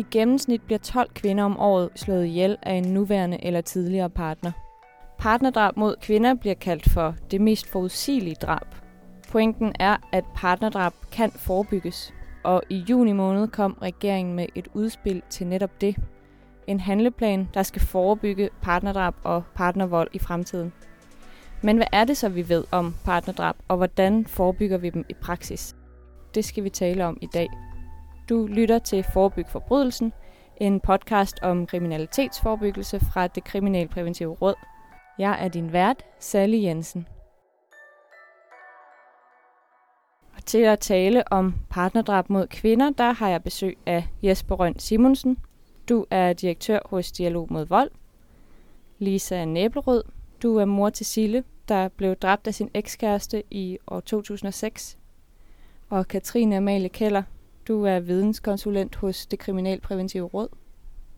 I gennemsnit bliver 12 kvinder om året slået ihjel af en nuværende eller tidligere partner. Partnerdrab mod kvinder bliver kaldt for det mest forudsigelige drab. Pointen er, at partnerdrab kan forebygges, og i juni måned kom regeringen med et udspil til netop det. En handleplan, der skal forebygge partnerdrab og partnervold i fremtiden. Men hvad er det så, vi ved om partnerdrab, og hvordan forebygger vi dem i praksis? Det skal vi tale om i dag. Du lytter til Forebyg Forbrydelsen, en podcast om kriminalitetsforebyggelse fra det Kriminalpræventive Råd. Jeg er din vært, Sally Jensen. Og til at tale om partnerdrab mod kvinder, der har jeg besøg af Jesper Røn Simonsen. Du er direktør hos Dialog mod Vold. Lisa Næblerød, du er mor til Sille, der blev dræbt af sin ekskæreste i år 2006. Og Katrine Amalie Keller, du er videnskonsulent hos det Kriminalpræventive Råd.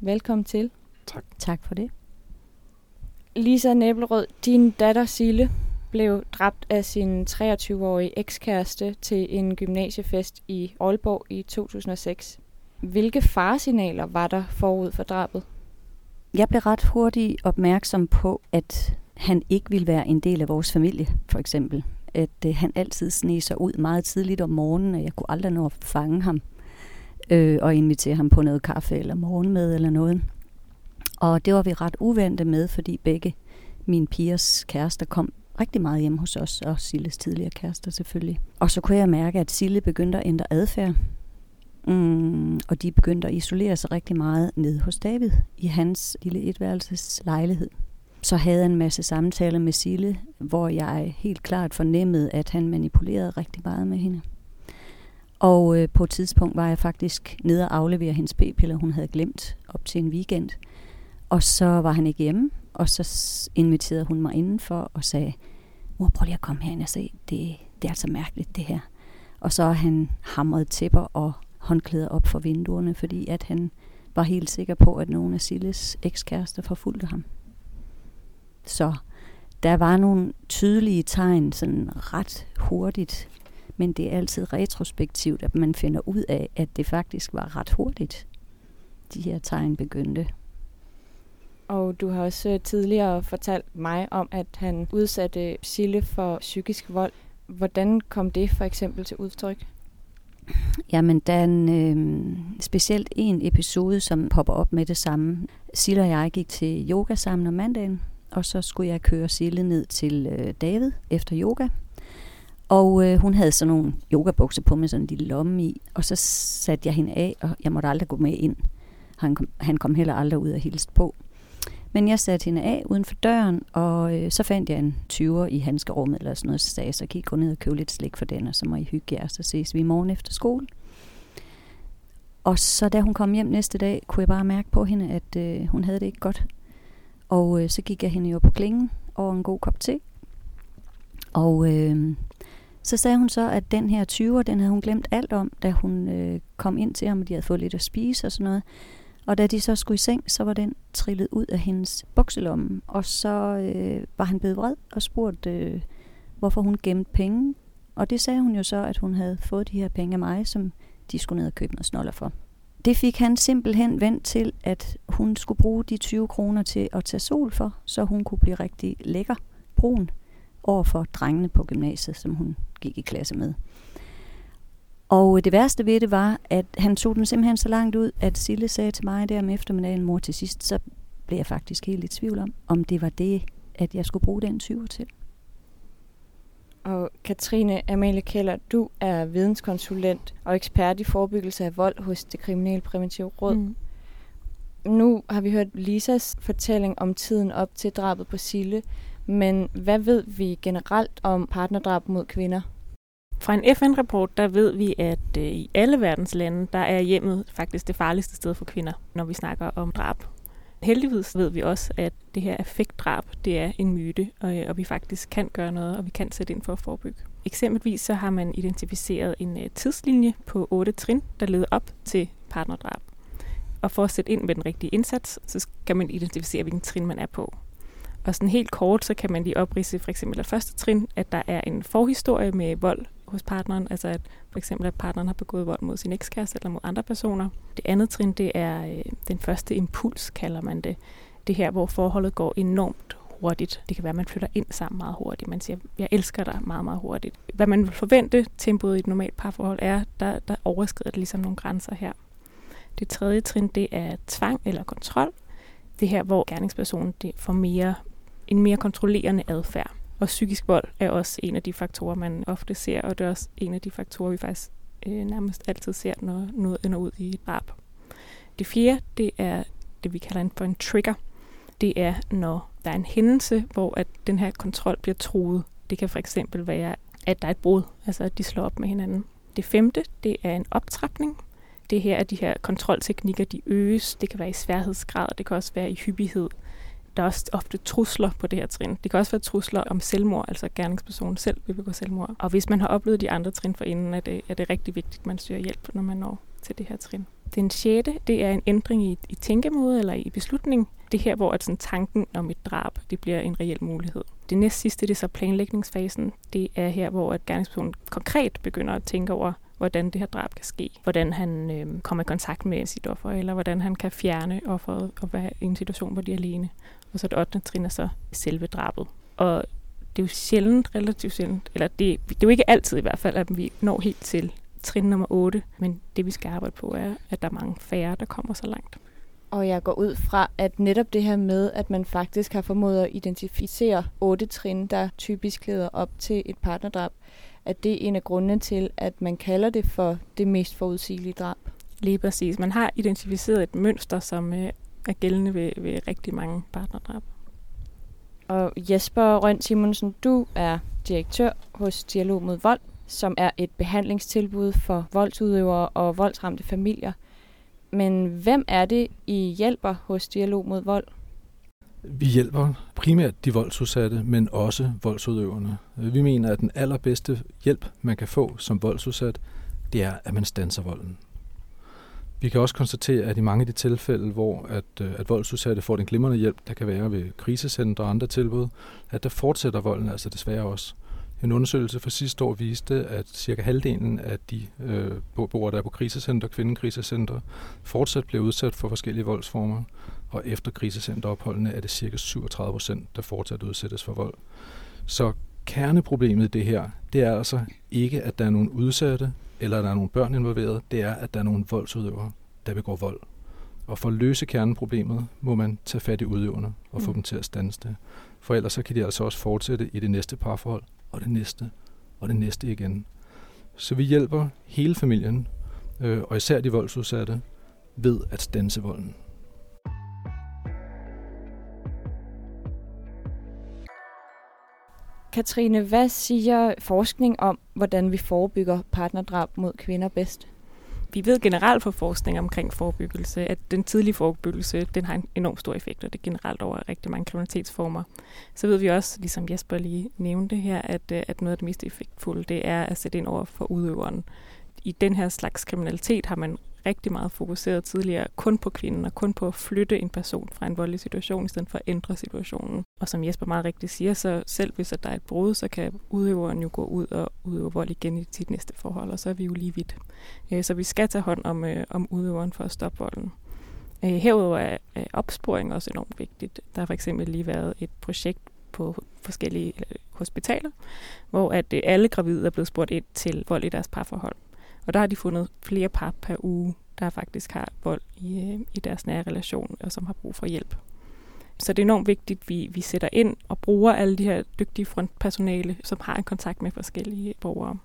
Velkommen til. Tak. Tak for det. Lisa Næblerød, din datter Sille blev dræbt af sin 23-årige ekskæreste til en gymnasiefest i Aalborg i 2006. Hvilke faresignaler var der forud for drabet? Jeg blev ret hurtigt opmærksom på, at han ikke ville være en del af vores familie, for eksempel. At øh, han altid sne sig ud meget tidligt om morgenen, og jeg kunne aldrig nå at fange ham øh, og invitere ham på noget kaffe eller morgenmad eller noget. Og det var vi ret uvante med, fordi begge mine pigers kærester kom rigtig meget hjem hos os, og Silles tidligere kærester selvfølgelig. Og så kunne jeg mærke, at Sille begyndte at ændre adfærd. Mm, og de begyndte at isolere sig rigtig meget ned hos David i hans lille etværelses lejlighed. Så havde jeg en masse samtaler med Sille, hvor jeg helt klart fornemmede, at han manipulerede rigtig meget med hende. Og øh, på et tidspunkt var jeg faktisk nede og aflevere hendes p-piller, hun havde glemt op til en weekend. Og så var han ikke hjemme, og så inviterede hun mig indenfor og sagde, mor, prøv lige at komme herind og se, det, det er altså mærkeligt det her. Og så har han hamret tæpper og håndklæder op for vinduerne, fordi at han var helt sikker på, at nogle af Silles ekskærester forfulgte ham. Så der var nogle tydelige tegn sådan ret hurtigt, men det er altid retrospektivt, at man finder ud af, at det faktisk var ret hurtigt, de her tegn begyndte. Og du har også tidligere fortalt mig om, at han udsatte Sille for psykisk vold. Hvordan kom det for eksempel til udtryk? Jamen, der er en, øh, specielt en episode, som popper op med det samme. Sille og jeg gik til yoga sammen om mandagen, og så skulle jeg køre Sille ned til øh, David efter yoga. Og øh, hun havde sådan nogle yogabukser på med sådan en lille lomme i, og så satte jeg hende af, og jeg måtte aldrig gå med ind. Han kom, han kom heller aldrig ud og hilste på. Men jeg satte hende af uden for døren, og øh, så fandt jeg en 20'er i handskerummet eller sådan noget, så sagde jeg, så kan I gå ned og købe lidt slik for den, og så må I hygge jer, så ses vi i morgen efter skole. Og så da hun kom hjem næste dag, kunne jeg bare mærke på hende, at øh, hun havde det ikke godt. Og øh, så gik jeg hende jo på klingen over en god kop te. Og øh, så sagde hun så, at den her 20'er, den havde hun glemt alt om, da hun øh, kom ind til ham, og de havde fået lidt at spise og sådan noget. Og da de så skulle i seng, så var den trillet ud af hendes bukselomme, og så øh, var han blevet vred og spurgte, øh, hvorfor hun gemte penge. Og det sagde hun jo så, at hun havde fået de her penge af mig, som de skulle ned og købe noget snoller for. Det fik han simpelthen vendt til, at hun skulle bruge de 20 kroner til at tage sol for, så hun kunne blive rigtig lækker brun over for drengene på gymnasiet, som hun gik i klasse med. Og øh, det værste ved det var, at han tog den simpelthen så langt ud, at Sille sagde til mig der om eftermiddagen, mor til sidst, så blev jeg faktisk helt i tvivl om, om det var det, at jeg skulle bruge den 20 til. Og Katrine Amalie Keller, du er videnskonsulent og ekspert i forebyggelse af vold hos det Kriminalpræventive Råd. Mm. Nu har vi hørt Lisas fortælling om tiden op til drabet på Sille, men hvad ved vi generelt om partnerdrab mod kvinder? Fra en FN-rapport, der ved vi, at øh, i alle verdens lande, der er hjemmet faktisk det farligste sted for kvinder, når vi snakker om drab. Heldigvis ved vi også, at det her affektdrab, det er en myte, og, øh, og vi faktisk kan gøre noget, og vi kan sætte ind for at forebygge. Eksempelvis så har man identificeret en øh, tidslinje på otte trin, der leder op til partnerdrab. Og for at sætte ind med den rigtige indsats, så skal man identificere, hvilken trin man er på. Og sådan helt kort, så kan man lige oprise for eksempel af første trin, at der er en forhistorie med vold hos partneren, altså at for eksempel at partneren har begået vold mod sin ekskæreste eller mod andre personer. Det andet trin, det er øh, den første impuls, kalder man det. Det her, hvor forholdet går enormt hurtigt. Det kan være, at man flytter ind sammen meget hurtigt. Man siger, jeg elsker dig meget, meget hurtigt. Hvad man vil forvente tempoet i et normalt parforhold er, der, der overskrider det ligesom nogle grænser her. Det tredje trin, det er tvang eller kontrol. Det her, hvor gerningspersonen det får mere, en mere kontrollerende adfærd. Og psykisk vold er også en af de faktorer, man ofte ser, og det er også en af de faktorer, vi faktisk øh, nærmest altid ser, når noget ender ud i et drab. Det fjerde, det er det, vi kalder en, for en trigger. Det er, når der er en hændelse, hvor at den her kontrol bliver truet. Det kan for eksempel være, at der er et brud, altså at de slår op med hinanden. Det femte, det er en optrapning. Det her er de her kontrolteknikker, de øges. Det kan være i sværhedsgrad, det kan også være i hyppighed. Der er også ofte trusler på det her trin. Det kan også være trusler om selvmord, altså gerningspersonen selv vil begå selvmord. Og hvis man har oplevet de andre trin for inden, er det, er det rigtig vigtigt, at man søger hjælp, når man når til det her trin. Den sjette, det er en ændring i, i tænkemåde eller i beslutning. Det her, hvor at sådan, tanken om et drab, det bliver en reel mulighed. Det næst sidste, det er så planlægningsfasen. Det er her, hvor at gerningspersonen konkret begynder at tænke over, hvordan det her drab kan ske. Hvordan han øh, kommer i kontakt med sit offer, eller hvordan han kan fjerne offeret og være i en situation, hvor de er alene. Og så det 8. trin er så selve drabet. Og det er jo sjældent, relativt sjældent, eller det, det er jo ikke altid i hvert fald, at vi når helt til trin nummer 8, men det vi skal arbejde på er, at der er mange færre, der kommer så langt. Og jeg går ud fra, at netop det her med, at man faktisk har formået at identificere otte trin, der typisk leder op til et partnerdrab, at det er en af grundene til, at man kalder det for det mest forudsigelige drab. Lige præcis. Man har identificeret et mønster, som øh, er gældende ved, ved rigtig mange partnerdrab. Og Jesper Røn Simonsen, du er direktør hos Dialog mod Vold, som er et behandlingstilbud for voldsudøvere og voldsramte familier. Men hvem er det, I hjælper hos Dialog mod Vold? Vi hjælper primært de voldsudsatte, men også voldsudøverne. Vi mener, at den allerbedste hjælp, man kan få som voldsudsat, det er, at man stanser volden. Vi kan også konstatere, at i mange af de tilfælde, hvor at, øh, at voldsudsatte får den glimrende hjælp, der kan være ved krisecentre og andre tilbud, at der fortsætter volden altså desværre også. En undersøgelse fra sidste år viste, at cirka halvdelen af de øh, beboere, der er på krisecenter, kvindekrisecenter, fortsat bliver udsat for forskellige voldsformer. Og efter krisecenteropholdene er det cirka 37 procent, der fortsat udsættes for vold. Så kerneproblemet i det her, det er altså ikke, at der er nogen udsatte, eller der er nogle børn involveret. Det er, at der er nogle voldsudøvere, der begår vold. Og for at løse kerneproblemet, må man tage fat i udøverne og mm. få dem til at standse det. For ellers så kan de altså også fortsætte i det næste parforhold, og det næste, og det næste igen. Så vi hjælper hele familien, øh, og især de voldsudsatte, ved at stanse volden. Katrine, hvad siger forskning om, hvordan vi forebygger partnerdrab mod kvinder bedst? Vi ved generelt fra forskning omkring forebyggelse, at den tidlige forebyggelse den har en enorm stor effekt, og det er generelt over rigtig mange kriminalitetsformer. Så ved vi også, ligesom Jesper lige nævnte her, at, øh, at noget af det mest effektfulde, det er at sætte ind over for udøveren. I den her slags kriminalitet har man rigtig meget fokuseret tidligere kun på kvinden og kun på at flytte en person fra en voldelig situation, i stedet for at ændre situationen. Og som Jesper meget rigtigt siger, så selv hvis der er et brud, så kan udøveren jo gå ud og udøve vold igen i sit næste forhold, og så er vi jo lige vidt. Øh, så vi skal tage hånd om, øh, om udøveren for at stoppe volden. Øh, herudover er opsporing også enormt vigtigt. Der har for eksempel lige været et projekt på forskellige hospitaler, hvor at alle gravide er blevet spurgt ind til vold i deres parforhold. Og der har de fundet flere par per uge, der faktisk har vold i, øh, i deres nære relation, og som har brug for hjælp. Så det er enormt vigtigt, at vi, vi sætter ind og bruger alle de her dygtige frontpersonale, som har en kontakt med forskellige borgere.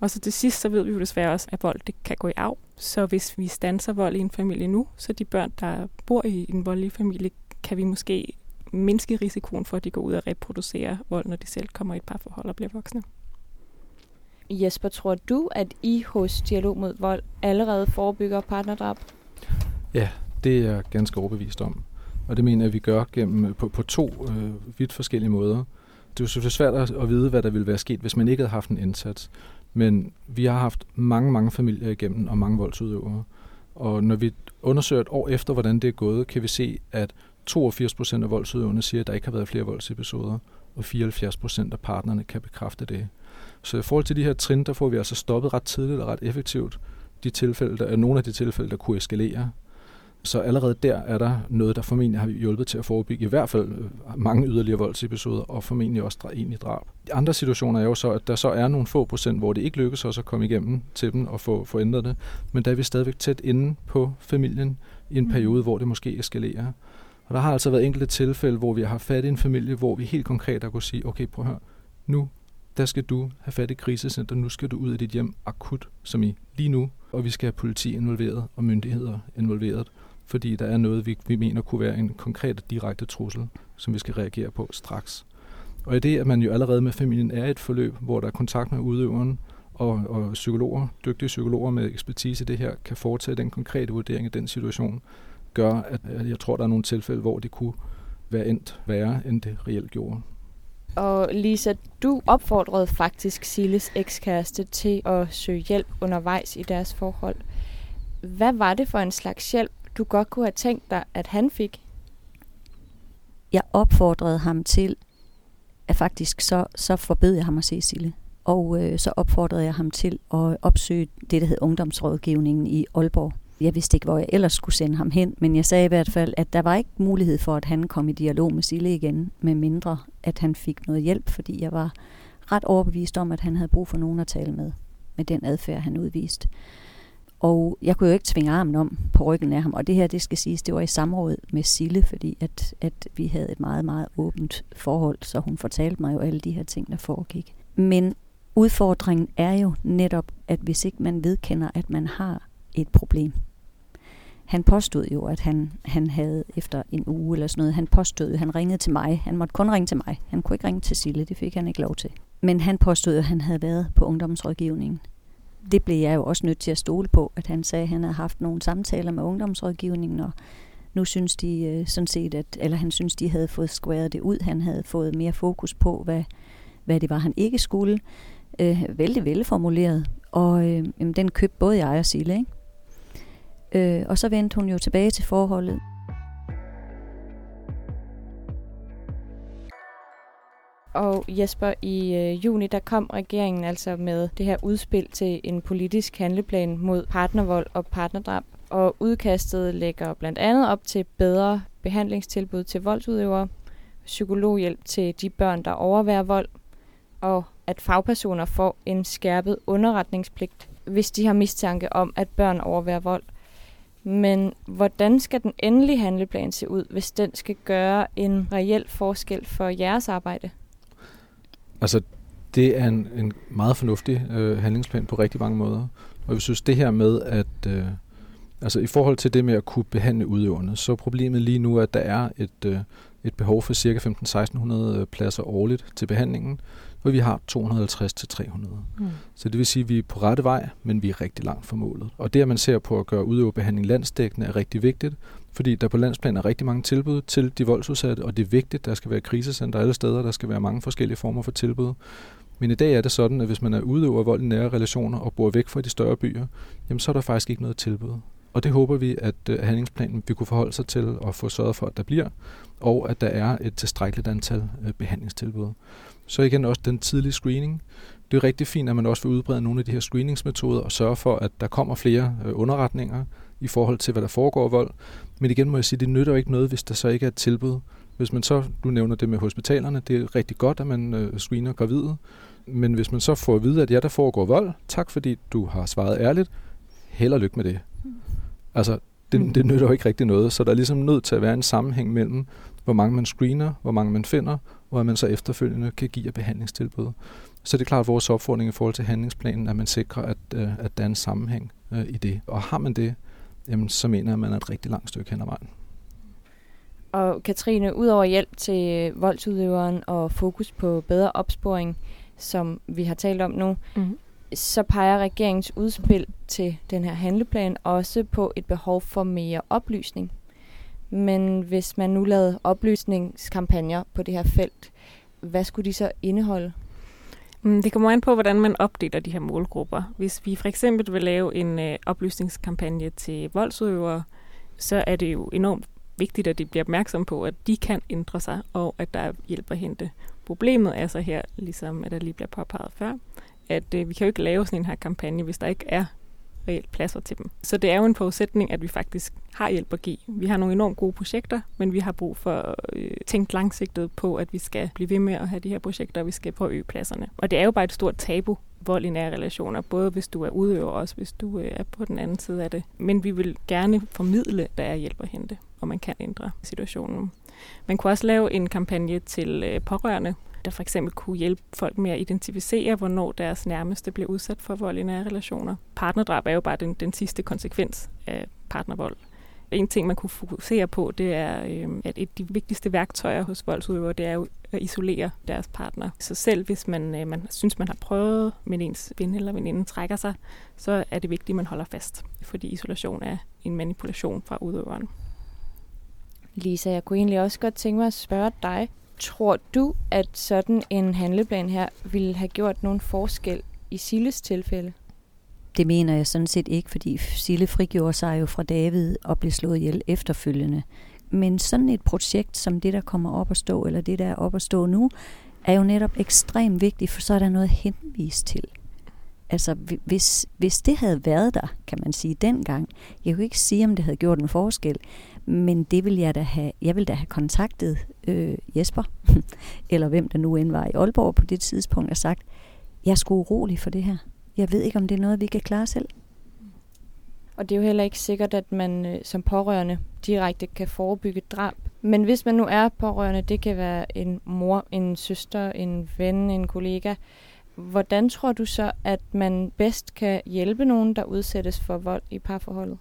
Og så til sidst, så ved vi jo desværre også, at vold det kan gå i arv. Så hvis vi stanser vold i en familie nu, så de børn, der bor i en voldelig familie, kan vi måske mindske risikoen for, at de går ud og reproducerer vold, når de selv kommer i et parforhold og bliver voksne. Jesper, tror du, at I hos Dialog mod Vold allerede forebygger partnerdrab? Ja, det er jeg ganske overbevist om. Og det mener jeg, at vi gør gennem, øh, på, på to øh, vidt forskellige måder. Det er jo selvfølgelig svært at vide, hvad der ville være sket, hvis man ikke havde haft en indsats. Men vi har haft mange, mange familier igennem og mange voldsudøvere. Og når vi undersøger et år efter, hvordan det er gået, kan vi se, at 82 procent af voldsudøverne siger, at der ikke har været flere voldsepisoder. og 74 procent af partnerne kan bekræfte det. Så i forhold til de her trin, der får vi altså stoppet ret tidligt og ret effektivt de tilfælde, der er nogle af de tilfælde, der kunne eskalere. Så allerede der er der noget, der formentlig har hjulpet til at forebygge i hvert fald øh, mange yderligere voldsepisoder, og formentlig også i drab. I andre situationer er jo så, at der så er nogle få procent, hvor det ikke lykkes os at komme igennem til dem og få, få ændret det, men der er vi stadigvæk tæt inde på familien i en mm. periode, hvor det måske eskalerer. Og der har altså været enkelte tilfælde, hvor vi har fat i en familie, hvor vi helt konkret har kunne sige, okay, prøv at høre, nu der skal du have fat i krisecenter, nu skal du ud af dit hjem akut, som i lige nu, og vi skal have politi involveret og myndigheder involveret, fordi der er noget, vi, vi mener kunne være en konkret og direkte trussel, som vi skal reagere på straks. Og i det, at man jo allerede med familien er et forløb, hvor der er kontakt med udøveren, og, og psykologer, dygtige psykologer med ekspertise i det her, kan foretage den konkrete vurdering af den situation, gør, at jeg tror, der er nogle tilfælde, hvor det kunne være endt værre, end det reelt gjorde. Og Lisa, du opfordrede faktisk Siles ekskæreste til at søge hjælp undervejs i deres forhold. Hvad var det for en slags hjælp, du godt kunne have tænkt dig, at han fik? Jeg opfordrede ham til, at faktisk så, så forbød jeg ham at se Sille. Og øh, så opfordrede jeg ham til at opsøge det, der hed ungdomsrådgivningen i Aalborg. Jeg vidste ikke, hvor jeg ellers skulle sende ham hen, men jeg sagde i hvert fald, at der var ikke mulighed for, at han kom i dialog med Sille igen, med mindre at han fik noget hjælp, fordi jeg var ret overbevist om, at han havde brug for nogen at tale med, med den adfærd, han udviste. Og jeg kunne jo ikke tvinge armen om på ryggen af ham, og det her, det skal siges, det var i samråd med Sille, fordi at, at vi havde et meget, meget åbent forhold, så hun fortalte mig jo alle de her ting, der foregik. Men udfordringen er jo netop, at hvis ikke man vedkender, at man har et problem, han påstod jo, at han, han havde efter en uge eller sådan noget, han påstod, at han ringede til mig. Han måtte kun ringe til mig. Han kunne ikke ringe til Sille, det fik han ikke lov til. Men han påstod, at han havde været på ungdomsrådgivningen. Det blev jeg jo også nødt til at stole på, at han sagde, at han havde haft nogle samtaler med ungdomsrådgivningen, og nu synes de øh, sådan set, at, eller han synes, de havde fået skværet det ud. Han havde fået mere fokus på, hvad, hvad det var, han ikke skulle. Øh, vældig velformuleret. Og øh, jamen, den købte både jeg og Sille, ikke? Øh, og så vendte hun jo tilbage til forholdet. Og Jesper, i øh, juni der kom regeringen altså med det her udspil til en politisk handleplan mod partnervold og partnerdrab. Og udkastet lægger blandt andet op til bedre behandlingstilbud til voldsudøvere, psykologhjælp til de børn, der overværer vold, og at fagpersoner får en skærpet underretningspligt, hvis de har mistanke om, at børn overværer vold – men hvordan skal den endelige handleplan se ud, hvis den skal gøre en reel forskel for jeres arbejde? Altså, det er en, en meget fornuftig øh, handlingsplan på rigtig mange måder. Og vi synes, det her med, at øh, altså i forhold til det med at kunne behandle udøverne, så er problemet lige nu, at der er et, øh, et behov for ca. 15-1600 øh, pladser årligt til behandlingen hvor vi har 250-300. Mm. Så det vil sige, at vi er på rette vej, men vi er rigtig langt fra målet. Og det, at man ser på at gøre udøverbehandling landsdækkende, er rigtig vigtigt, fordi der på landsplan er rigtig mange tilbud til de voldsudsatte, og det er vigtigt, der skal være krisecenter alle steder, der skal være mange forskellige former for tilbud. Men i dag er det sådan, at hvis man er udøver vold i nære relationer og bor væk fra de større byer, jamen så er der faktisk ikke noget tilbud. Og det håber vi, at uh, handlingsplanen vi kunne forholde sig til og få sørget for, at der bliver, og at der er et tilstrækkeligt antal uh, behandlingstilbud. Så igen også den tidlige screening. Det er rigtig fint, at man også vil udbrede nogle af de her screeningsmetoder og sørge for, at der kommer flere øh, underretninger i forhold til, hvad der foregår vold. Men igen må jeg sige, det nytter jo ikke noget, hvis der så ikke er et tilbud. Hvis man så, du nævner det med hospitalerne, det er rigtig godt, at man øh, screener gravide. Men hvis man så får at vide, at ja, der foregår vold, tak fordi du har svaret ærligt, held og lykke med det. Altså, det, mm. det nytter jo ikke rigtig noget, så der er ligesom nødt til at være en sammenhæng mellem, hvor mange man screener, hvor mange man finder, og at man så efterfølgende kan give behandlingstilbud. Så det er klart vores opfordring i forhold til handlingsplanen, at man sikrer, at, øh, at der er en sammenhæng øh, i det. Og har man det, jamen, så mener jeg, at man er et rigtig langt stykke hen ad vejen. Og Katrine, udover hjælp til voldsudøveren og fokus på bedre opsporing, som vi har talt om nu, mm. så peger regeringens udspil til den her handleplan også på et behov for mere oplysning. Men hvis man nu lavede oplysningskampagner på det her felt, hvad skulle de så indeholde? Mm, det kommer an på, hvordan man opdeler de her målgrupper. Hvis vi for eksempel vil lave en øh, oplysningskampagne til voldsudøvere, så er det jo enormt vigtigt, at de bliver opmærksom på, at de kan ændre sig, og at der er hjælp at hente. Problemet er så her, ligesom at der lige bliver påpeget før, at øh, vi kan jo ikke lave sådan en her kampagne, hvis der ikke er reelt pladser til dem. Så det er jo en forudsætning, at vi faktisk har hjælp at give. Vi har nogle enormt gode projekter, men vi har brug for at øh, tænke langsigtet på, at vi skal blive ved med at have de her projekter, og vi skal prøve at øge pladserne. Og det er jo bare et stort tabu, vold i nære relationer, både hvis du er udøver, og også hvis du øh, er på den anden side af det. Men vi vil gerne formidle, at der er hjælp at hente, og man kan ændre situationen. Man kunne også lave en kampagne til øh, pårørende, der for eksempel kunne hjælpe folk med at identificere, hvornår deres nærmeste bliver udsat for vold i nære relationer. Partnerdrab er jo bare den, den sidste konsekvens af partnervold. En ting, man kunne fokusere på, det er, øh, at et af de vigtigste værktøjer hos voldsudøvere, det er jo at isolere deres partner. Så selv hvis man, øh, man synes, man har prøvet, men ens ven eller veninde trækker sig, så er det vigtigt, at man holder fast, fordi isolation er en manipulation fra udøveren. Lisa, jeg kunne egentlig også godt tænke mig at spørge dig, Tror du, at sådan en handleplan her ville have gjort nogen forskel i Silles tilfælde? Det mener jeg sådan set ikke, fordi Sille frigjorde sig jo fra David og blev slået ihjel efterfølgende. Men sådan et projekt som det, der kommer op at stå, eller det, der er op at stå nu, er jo netop ekstremt vigtigt, for så er der noget henvist til. Altså, hvis, hvis det havde været der, kan man sige, dengang, jeg kunne ikke sige, om det havde gjort en forskel, men det ville jeg da have, jeg ville da have kontaktet øh, Jesper, eller hvem der nu end var i Aalborg på det tidspunkt, og sagt, jeg er sgu urolig for det her. Jeg ved ikke, om det er noget, vi kan klare selv. Og det er jo heller ikke sikkert, at man øh, som pårørende direkte kan forebygge drab. Men hvis man nu er pårørende, det kan være en mor, en søster, en ven, en kollega, hvordan tror du så, at man bedst kan hjælpe nogen, der udsættes for vold i parforholdet?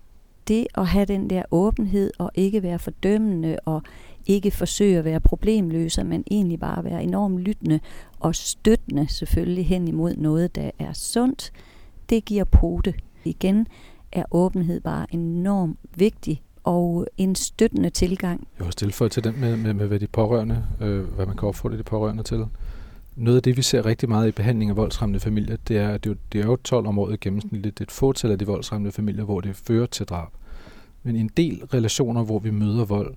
Det at have den der åbenhed og ikke være fordømmende og ikke forsøge at være problemløser, men egentlig bare være enormt lyttende og støttende selvfølgelig hen imod noget, der er sundt, det giver pote. Igen er åbenhed bare enormt vigtig og en støttende tilgang. Jeg har også tilføjet til den med, med, med hvad de pårørende, øh, hvad man kan opfordre de pårørende til. Noget af det, vi ser rigtig meget i behandling af voldsramte familier, det er, at det, det er jo 12 om året gennemsnitligt. Det er et fåtal af de voldsramte familier, hvor det fører til drab. Men en del relationer, hvor vi møder vold,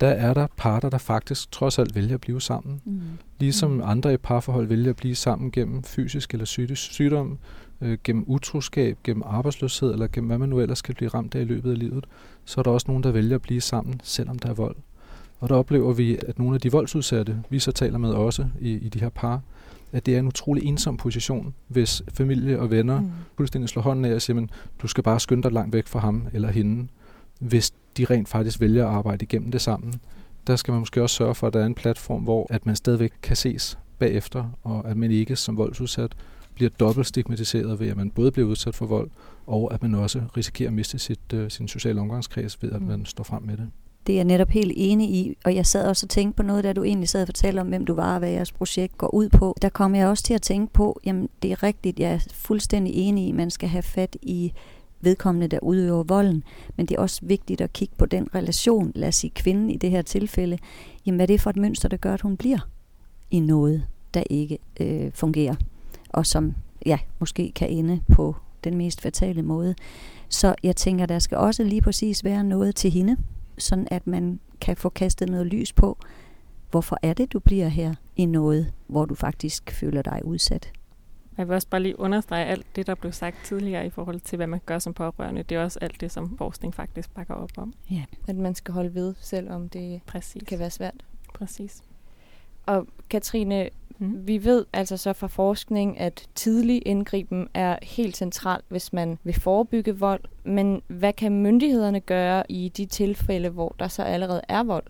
der er der parter, der faktisk trods alt vælger at blive sammen. Mm. Ligesom mm. andre i parforhold vælger at blive sammen gennem fysisk eller psykisk sygdom, øh, gennem utroskab, gennem arbejdsløshed, eller gennem hvad man nu ellers skal blive ramt af i løbet af livet, så er der også nogen, der vælger at blive sammen, selvom der er vold. Og der oplever vi, at nogle af de voldsudsatte, vi så taler med også i, i de her par, at det er en utrolig ensom position, hvis familie og venner mm. fuldstændig slår hånden af og siger, du skal bare skynde dig langt væk fra ham eller hende hvis de rent faktisk vælger at arbejde igennem det sammen. Der skal man måske også sørge for, at der er en platform, hvor at man stadigvæk kan ses bagefter, og at man ikke som voldsudsat bliver dobbelt stigmatiseret ved, at man både bliver udsat for vold, og at man også risikerer at miste sit, uh, sin sociale omgangskreds ved, at mm. man står frem med det. Det er jeg netop helt enig i, og jeg sad også og tænkte på noget, da du egentlig sad og fortalte om, hvem du var og hvad jeres projekt går ud på. Der kom jeg også til at tænke på, jamen det er rigtigt, jeg er fuldstændig enig i, at man skal have fat i vedkommende, der udøver volden. Men det er også vigtigt at kigge på den relation, lad os sige kvinden i det her tilfælde. Jamen hvad er det for et mønster, der gør, at hun bliver i noget, der ikke øh, fungerer, og som ja, måske kan ende på den mest fatale måde. Så jeg tænker, der skal også lige præcis være noget til hende, sådan at man kan få kastet noget lys på, hvorfor er det, du bliver her i noget, hvor du faktisk føler dig udsat. Jeg vil også bare lige understrege alt det, der blev sagt tidligere i forhold til, hvad man gør som pårørende. Det er også alt det, som forskning faktisk bakker op om. Ja, at man skal holde ved, selvom det Præcis. kan være svært. Præcis. Og Katrine, mm. vi ved altså så fra forskning, at tidlig indgriben er helt central, hvis man vil forebygge vold. Men hvad kan myndighederne gøre i de tilfælde, hvor der så allerede er vold?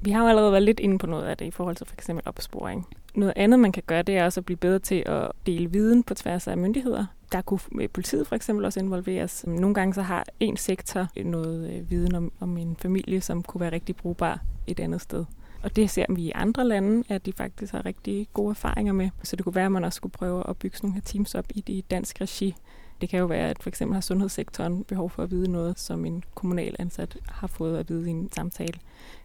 Vi har jo allerede været lidt inde på noget af det i forhold til for eksempel opsporing. Noget andet, man kan gøre, det er også at blive bedre til at dele viden på tværs af myndigheder. Der kunne politiet for eksempel også involveres. Nogle gange så har en sektor noget øh, viden om, om en familie, som kunne være rigtig brugbar et andet sted. Og det ser vi i andre lande, at de faktisk har rigtig gode erfaringer med. Så det kunne være, at man også skulle prøve at bygge sådan nogle her teams op i det dansk regi Det kan jo være, at for eksempel har sundhedssektoren behov for at vide noget, som en kommunal ansat har fået at vide i en samtale.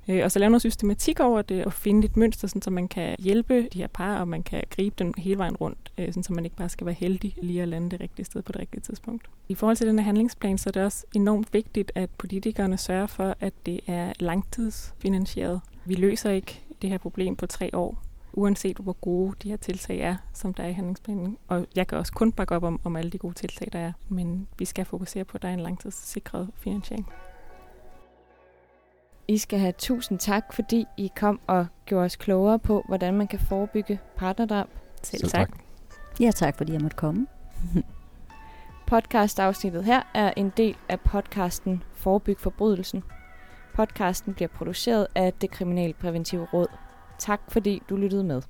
Øh, og så lave noget systematik over det og finde et mønster, sådan, så man kan hjælpe de her par, og man kan gribe den hele vejen rundt, øh, sådan, så man ikke bare skal være heldig lige at lande det rigtige sted på det rigtige tidspunkt. I forhold til den her handlingsplan, så er det også enormt vigtigt, at politikerne sørger for, at det er langtidsfinansieret. Vi løser ikke det her problem på tre år, uanset hvor gode de her tiltag er, som der er i handlingsplanen. Og jeg kan også kun bakke op om, om alle de gode tiltag, der er, men vi skal fokusere på, at der er en langtidssikret finansiering. I skal have tusind tak, fordi I kom og gjorde os klogere på, hvordan man kan forebygge partnerdrab. Selv, Selv tak. tak. Ja, tak fordi jeg måtte komme. Podcast-afsnittet her er en del af podcasten Forebyg forbrydelsen. Podcasten bliver produceret af det Kriminalpræventive Råd. Tak fordi du lyttede med.